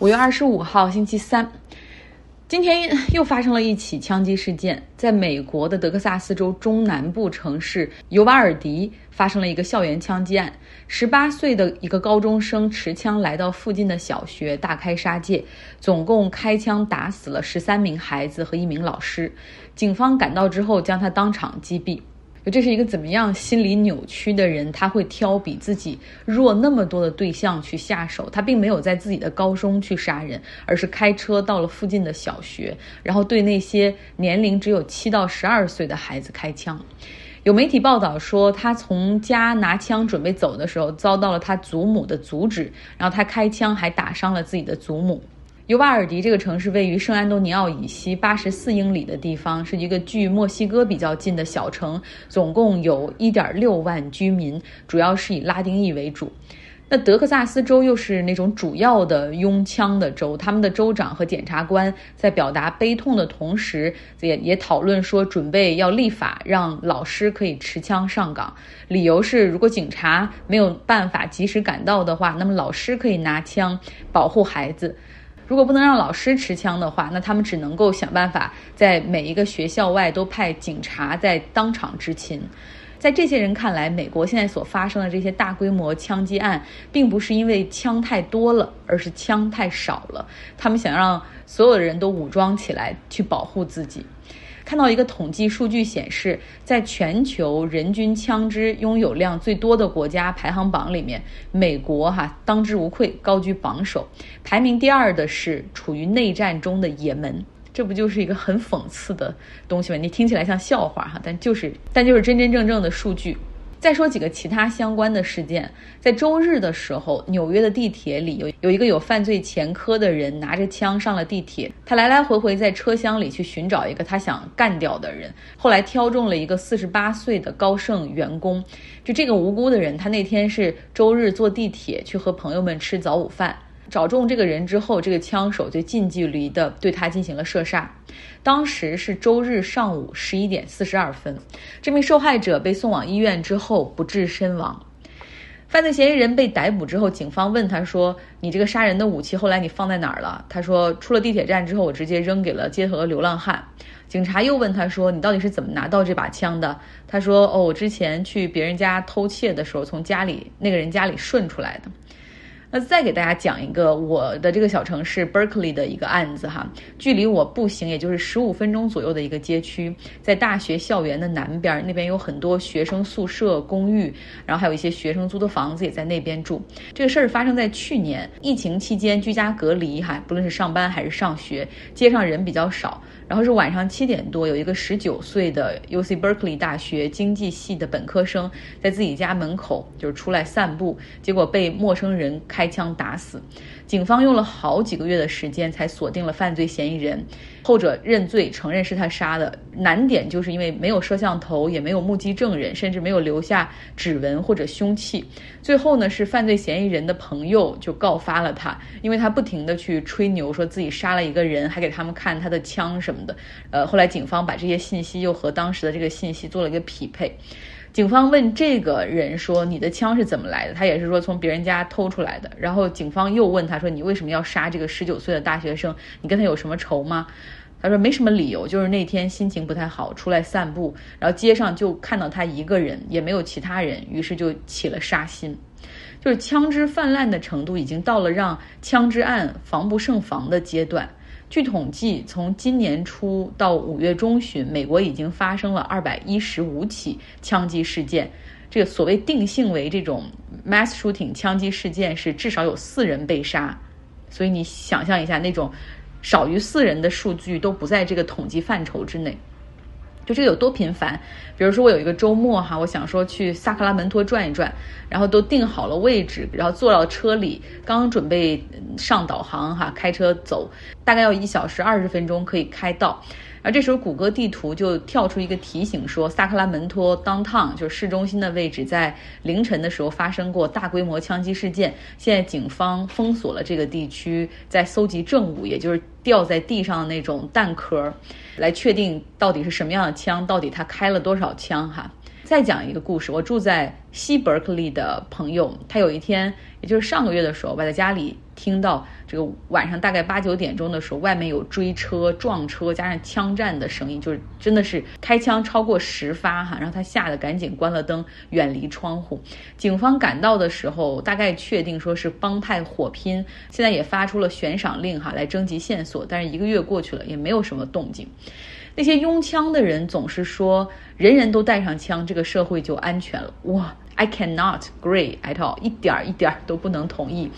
五月二十五号，星期三，今天又发生了一起枪击事件，在美国的德克萨斯州中南部城市尤瓦尔迪发生了一个校园枪击案。十八岁的一个高中生持枪来到附近的小学，大开杀戒，总共开枪打死了十三名孩子和一名老师。警方赶到之后，将他当场击毙。这是一个怎么样心理扭曲的人？他会挑比自己弱那么多的对象去下手。他并没有在自己的高中去杀人，而是开车到了附近的小学，然后对那些年龄只有七到十二岁的孩子开枪。有媒体报道说，他从家拿枪准备走的时候，遭到了他祖母的阻止，然后他开枪还打伤了自己的祖母。尤瓦尔迪这个城市位于圣安东尼奥以西八十四英里的地方，是一个距墨西哥比较近的小城，总共有一点六万居民，主要是以拉丁裔为主。那德克萨斯州又是那种主要的拥枪的州，他们的州长和检察官在表达悲痛的同时，也也讨论说准备要立法让老师可以持枪上岗，理由是如果警察没有办法及时赶到的话，那么老师可以拿枪保护孩子。如果不能让老师持枪的话，那他们只能够想办法在每一个学校外都派警察在当场执勤。在这些人看来，美国现在所发生的这些大规模枪击案，并不是因为枪太多了，而是枪太少了。他们想让所有的人都武装起来去保护自己。看到一个统计数据显示，在全球人均枪支拥有量最多的国家排行榜里面，美国哈当之无愧高居榜首。排名第二的是处于内战中的也门，这不就是一个很讽刺的东西吗？你听起来像笑话哈，但就是但就是真真正正的数据。再说几个其他相关的事件，在周日的时候，纽约的地铁里有有一个有犯罪前科的人拿着枪上了地铁，他来来回回在车厢里去寻找一个他想干掉的人，后来挑中了一个四十八岁的高盛员工，就这个无辜的人，他那天是周日坐地铁去和朋友们吃早午饭。找中这个人之后，这个枪手就近距离的对他进行了射杀。当时是周日上午十一点四十二分，这名受害者被送往医院之后不治身亡。犯罪嫌疑人被逮捕之后，警方问他说：“你这个杀人的武器后来你放在哪儿了？”他说：“出了地铁站之后，我直接扔给了街头的流浪汉。”警察又问他说：“你到底是怎么拿到这把枪的？”他说：“哦，我之前去别人家偷窃的时候，从家里那个人家里顺出来的。”那再给大家讲一个我的这个小城市 Berkeley 的一个案子哈，距离我步行也就是十五分钟左右的一个街区，在大学校园的南边，那边有很多学生宿舍、公寓，然后还有一些学生租的房子也在那边住。这个事儿发生在去年疫情期间，居家隔离哈，不论是上班还是上学，街上人比较少。然后是晚上七点多，有一个十九岁的 U C Berkeley 大学经济系的本科生在自己家门口就是出来散步，结果被陌生人开枪打死。警方用了好几个月的时间才锁定了犯罪嫌疑人，后者认罪承认是他杀的。难点就是因为没有摄像头，也没有目击证人，甚至没有留下指纹或者凶器。最后呢，是犯罪嫌疑人的朋友就告发了他，因为他不停的去吹牛，说自己杀了一个人，还给他们看他的枪什么么的。呃，后来警方把这些信息又和当时的这个信息做了一个匹配。警方问这个人说：“你的枪是怎么来的？”他也是说从别人家偷出来的。然后警方又问他说：“你为什么要杀这个十九岁的大学生？你跟他有什么仇吗？”他说：“没什么理由，就是那天心情不太好，出来散步，然后街上就看到他一个人，也没有其他人，于是就起了杀心。就是枪支泛滥的程度已经到了让枪支案防不胜防的阶段。”据统计，从今年初到五月中旬，美国已经发生了二百一十五起枪击事件。这个所谓定性为这种 mass shooting 枪击事件，是至少有四人被杀。所以你想象一下，那种少于四人的数据都不在这个统计范畴之内。就这个有多频繁？比如说我有一个周末哈，我想说去萨克拉门托转一转，然后都定好了位置，然后坐到车里，刚准备上导航哈，开车走，大概要一小时二十分钟可以开到。而这时候，谷歌地图就跳出一个提醒，说萨克拉门托 downtown 就是市中心的位置，在凌晨的时候发生过大规模枪击事件。现在警方封锁了这个地区，在搜集证物，也就是掉在地上的那种弹壳，来确定到底是什么样的枪，到底他开了多少枪哈。再讲一个故事，我住在西伯克利的朋友，他有一天，也就是上个月的时候吧，在家里听到这个晚上大概八九点钟的时候，外面有追车、撞车，加上枪战的声音，就是真的是开枪超过十发哈，然后他吓得赶紧关了灯，远离窗户。警方赶到的时候，大概确定说是帮派火拼，现在也发出了悬赏令哈，来征集线索，但是一个月过去了，也没有什么动静。那些拥枪的人总是说，人人都带上枪，这个社会就安全了。哇，I cannot agree at all，一点儿一点儿都不能同意。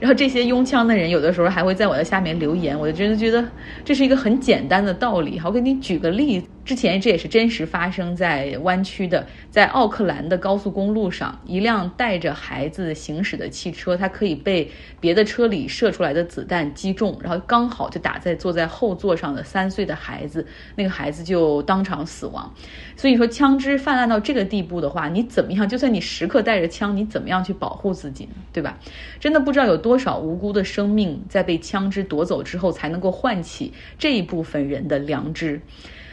然后这些拥枪的人有的时候还会在我的下面留言，我就真的觉得这是一个很简单的道理。好，我给你举个例子。之前这也是真实发生在湾区的，在奥克兰的高速公路上，一辆带着孩子行驶的汽车，它可以被别的车里射出来的子弹击中，然后刚好就打在坐在后座上的三岁的孩子，那个孩子就当场死亡。所以说，枪支泛滥到这个地步的话，你怎么样？就算你时刻带着枪，你怎么样去保护自己呢？对吧？真的不知道有多少无辜的生命在被枪支夺走之后，才能够唤起这一部分人的良知。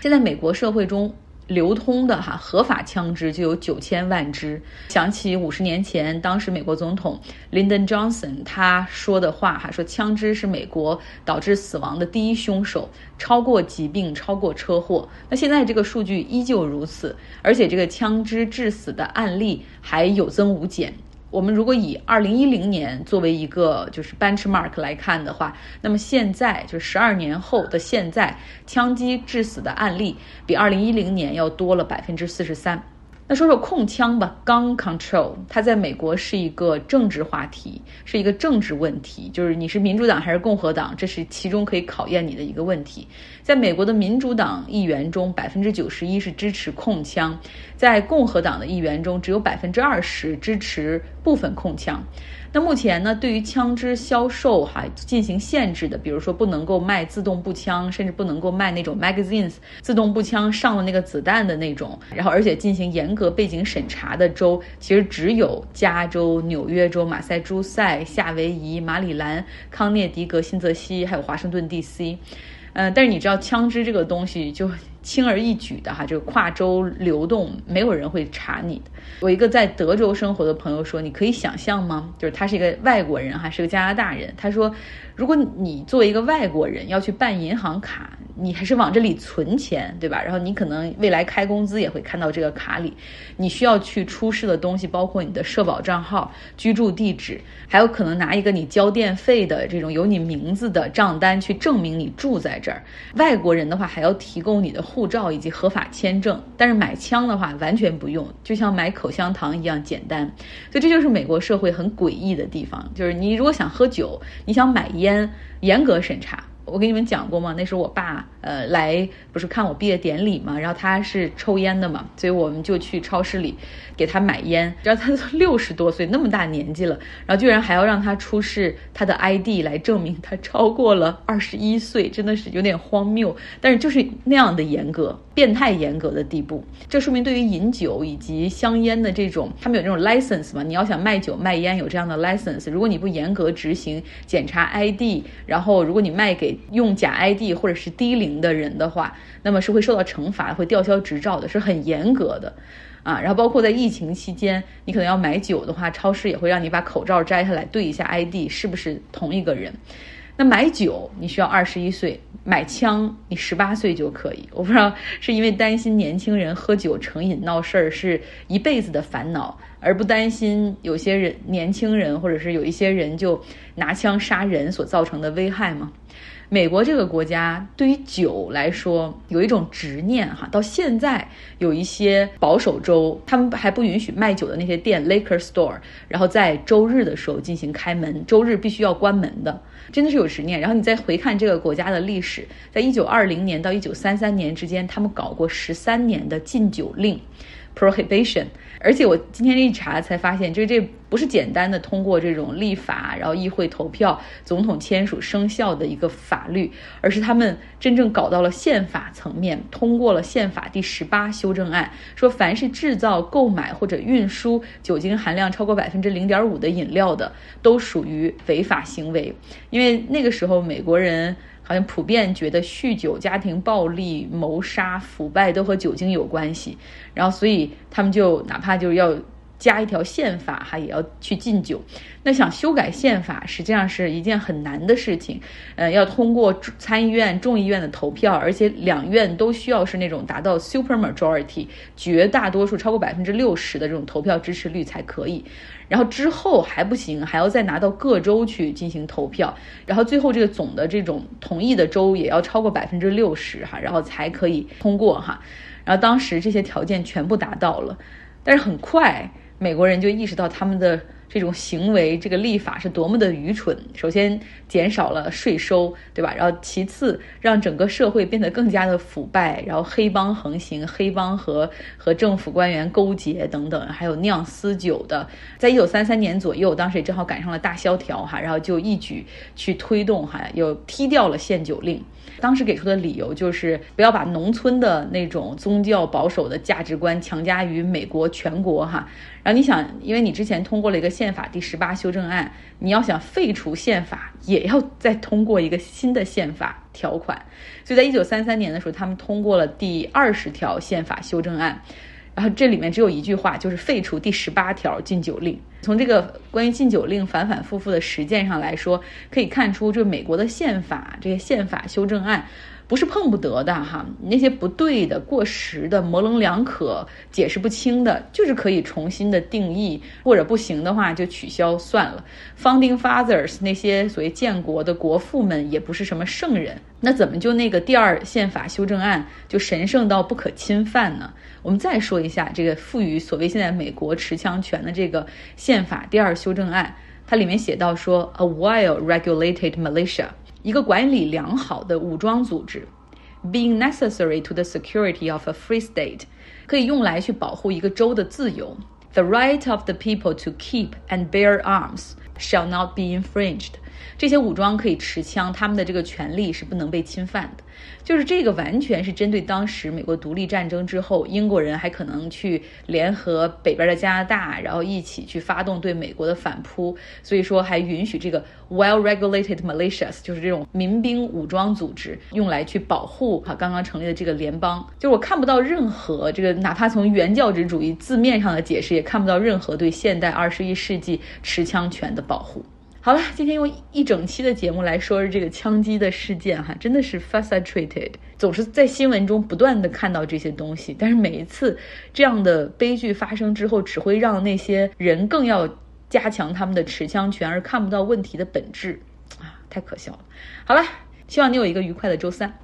现在美国社会中流通的哈合法枪支就有九千万支。想起五十年前，当时美国总统 Lyndon Johnson 他说的话哈，说枪支是美国导致死亡的第一凶手，超过疾病，超过车祸。那现在这个数据依旧如此，而且这个枪支致死的案例还有增无减。我们如果以二零一零年作为一个就是 benchmark 来看的话，那么现在就是十二年后的现在，枪击致死的案例比二零一零年要多了百分之四十三。那说说控枪吧，gun control，它在美国是一个政治话题，是一个政治问题，就是你是民主党还是共和党，这是其中可以考验你的一个问题。在美国的民主党议员中，百分之九十一是支持控枪；在共和党的议员中，只有百分之二十支持部分控枪。那目前呢，对于枪支销售哈进行限制的，比如说不能够卖自动步枪，甚至不能够卖那种 magazines 自动步枪上了那个子弹的那种，然后而且进行严格背景审查的州，其实只有加州、纽约州、马赛诸塞、夏威夷、马里兰、康涅狄格、新泽西，还有华盛顿 D.C。嗯，但是你知道枪支这个东西就。轻而易举的哈，这个跨州流动，没有人会查你的。我一个在德州生活的朋友说：“你可以想象吗？就是他是一个外国人哈，是个加拿大人。他说，如果你作为一个外国人要去办银行卡，你还是往这里存钱，对吧？然后你可能未来开工资也会看到这个卡里，你需要去出示的东西包括你的社保账号、居住地址，还有可能拿一个你交电费的这种有你名字的账单去证明你住在这儿。外国人的话还要提供你的。”护照以及合法签证，但是买枪的话完全不用，就像买口香糖一样简单。所以这就是美国社会很诡异的地方，就是你如果想喝酒，你想买烟，严格审查。我跟你们讲过吗？那时候我爸呃来不是看我毕业典礼嘛，然后他是抽烟的嘛，所以我们就去超市里给他买烟。然后他都六十多岁，那么大年纪了，然后居然还要让他出示他的 ID 来证明他超过了二十一岁，真的是有点荒谬。但是就是那样的严格，变态严格的地步。这说明对于饮酒以及香烟的这种，他们有这种 license 嘛？你要想卖酒卖烟有这样的 license，如果你不严格执行检查 ID，然后如果你卖给用假 ID 或者是低龄的人的话，那么是会受到惩罚，会吊销执照的，是很严格的，啊，然后包括在疫情期间，你可能要买酒的话，超市也会让你把口罩摘下来对一下 ID 是不是同一个人。那买酒你需要二十一岁，买枪你十八岁就可以。我不知道是因为担心年轻人喝酒成瘾闹事儿是一辈子的烦恼，而不担心有些人年轻人或者是有一些人就拿枪杀人所造成的危害吗？美国这个国家对于酒来说有一种执念哈，到现在有一些保守州，他们还不允许卖酒的那些店 （liquor store），然后在周日的时候进行开门，周日必须要关门的，真的是有执念。然后你再回看这个国家的历史，在一九二零年到一九三三年之间，他们搞过十三年的禁酒令。prohibition，而且我今天一查才发现，就这不是简单的通过这种立法，然后议会投票，总统签署生效的一个法律，而是他们真正搞到了宪法层面，通过了宪法第十八修正案，说凡是制造、购买或者运输酒精含量超过百分之零点五的饮料的，都属于违法行为。因为那个时候美国人。好像普遍觉得酗酒、家庭暴力、谋杀、腐败都和酒精有关系，然后所以他们就哪怕就是要。加一条宪法哈，也要去禁酒。那想修改宪法，实际上是一件很难的事情。呃，要通过参议院、众议院的投票，而且两院都需要是那种达到 super majority，绝大多数超过百分之六十的这种投票支持率才可以。然后之后还不行，还要再拿到各州去进行投票。然后最后这个总的这种同意的州也要超过百分之六十哈，然后才可以通过哈。然后当时这些条件全部达到了，但是很快。美国人就意识到他们的这种行为，这个立法是多么的愚蠢。首先减少了税收，对吧？然后其次让整个社会变得更加的腐败，然后黑帮横行，黑帮和和政府官员勾结等等，还有酿私酒的。在一九三三年左右，当时也正好赶上了大萧条哈，然后就一举去推动哈，又踢掉了限酒令。当时给出的理由就是不要把农村的那种宗教保守的价值观强加于美国全国哈。然后你想，因为你之前通过了一个宪法第十八修正案，你要想废除宪法，也要再通过一个新的宪法条款。所以在一九三三年的时候，他们通过了第二十条宪法修正案。然后这里面只有一句话，就是废除第十八条禁酒令。从这个关于禁酒令反反复复的实践上来说，可以看出，这美国的宪法这些宪法修正案。不是碰不得的哈，那些不对的、过时的、模棱两可、解释不清的，就是可以重新的定义，或者不行的话就取消算了。Founding Fathers 那些所谓建国的国父们也不是什么圣人，那怎么就那个第二宪法修正案就神圣到不可侵犯呢？我们再说一下这个赋予所谓现在美国持枪权的这个宪法第二修正案，它里面写到说，a well-regulated militia。一个管理良好的武装组织，being necessary to the security of a free state，可以用来去保护一个州的自由。The right of the people to keep and bear arms shall not be infringed。 这些武装可以持枪，他们的这个权利是不能被侵犯的。就是这个完全是针对当时美国独立战争之后，英国人还可能去联合北边的加拿大，然后一起去发动对美国的反扑。所以说还允许这个 well-regulated militias，就是这种民兵武装组织用来去保护哈刚刚成立的这个联邦。就是我看不到任何这个，哪怕从原教旨主义字面上的解释，也看不到任何对现代二十一世纪持枪权的保护。好了，今天用一整期的节目来说说这个枪击的事件哈，真的是 fascinated，总是在新闻中不断的看到这些东西，但是每一次这样的悲剧发生之后，只会让那些人更要加强他们的持枪权，而看不到问题的本质啊，太可笑了。好了，希望你有一个愉快的周三。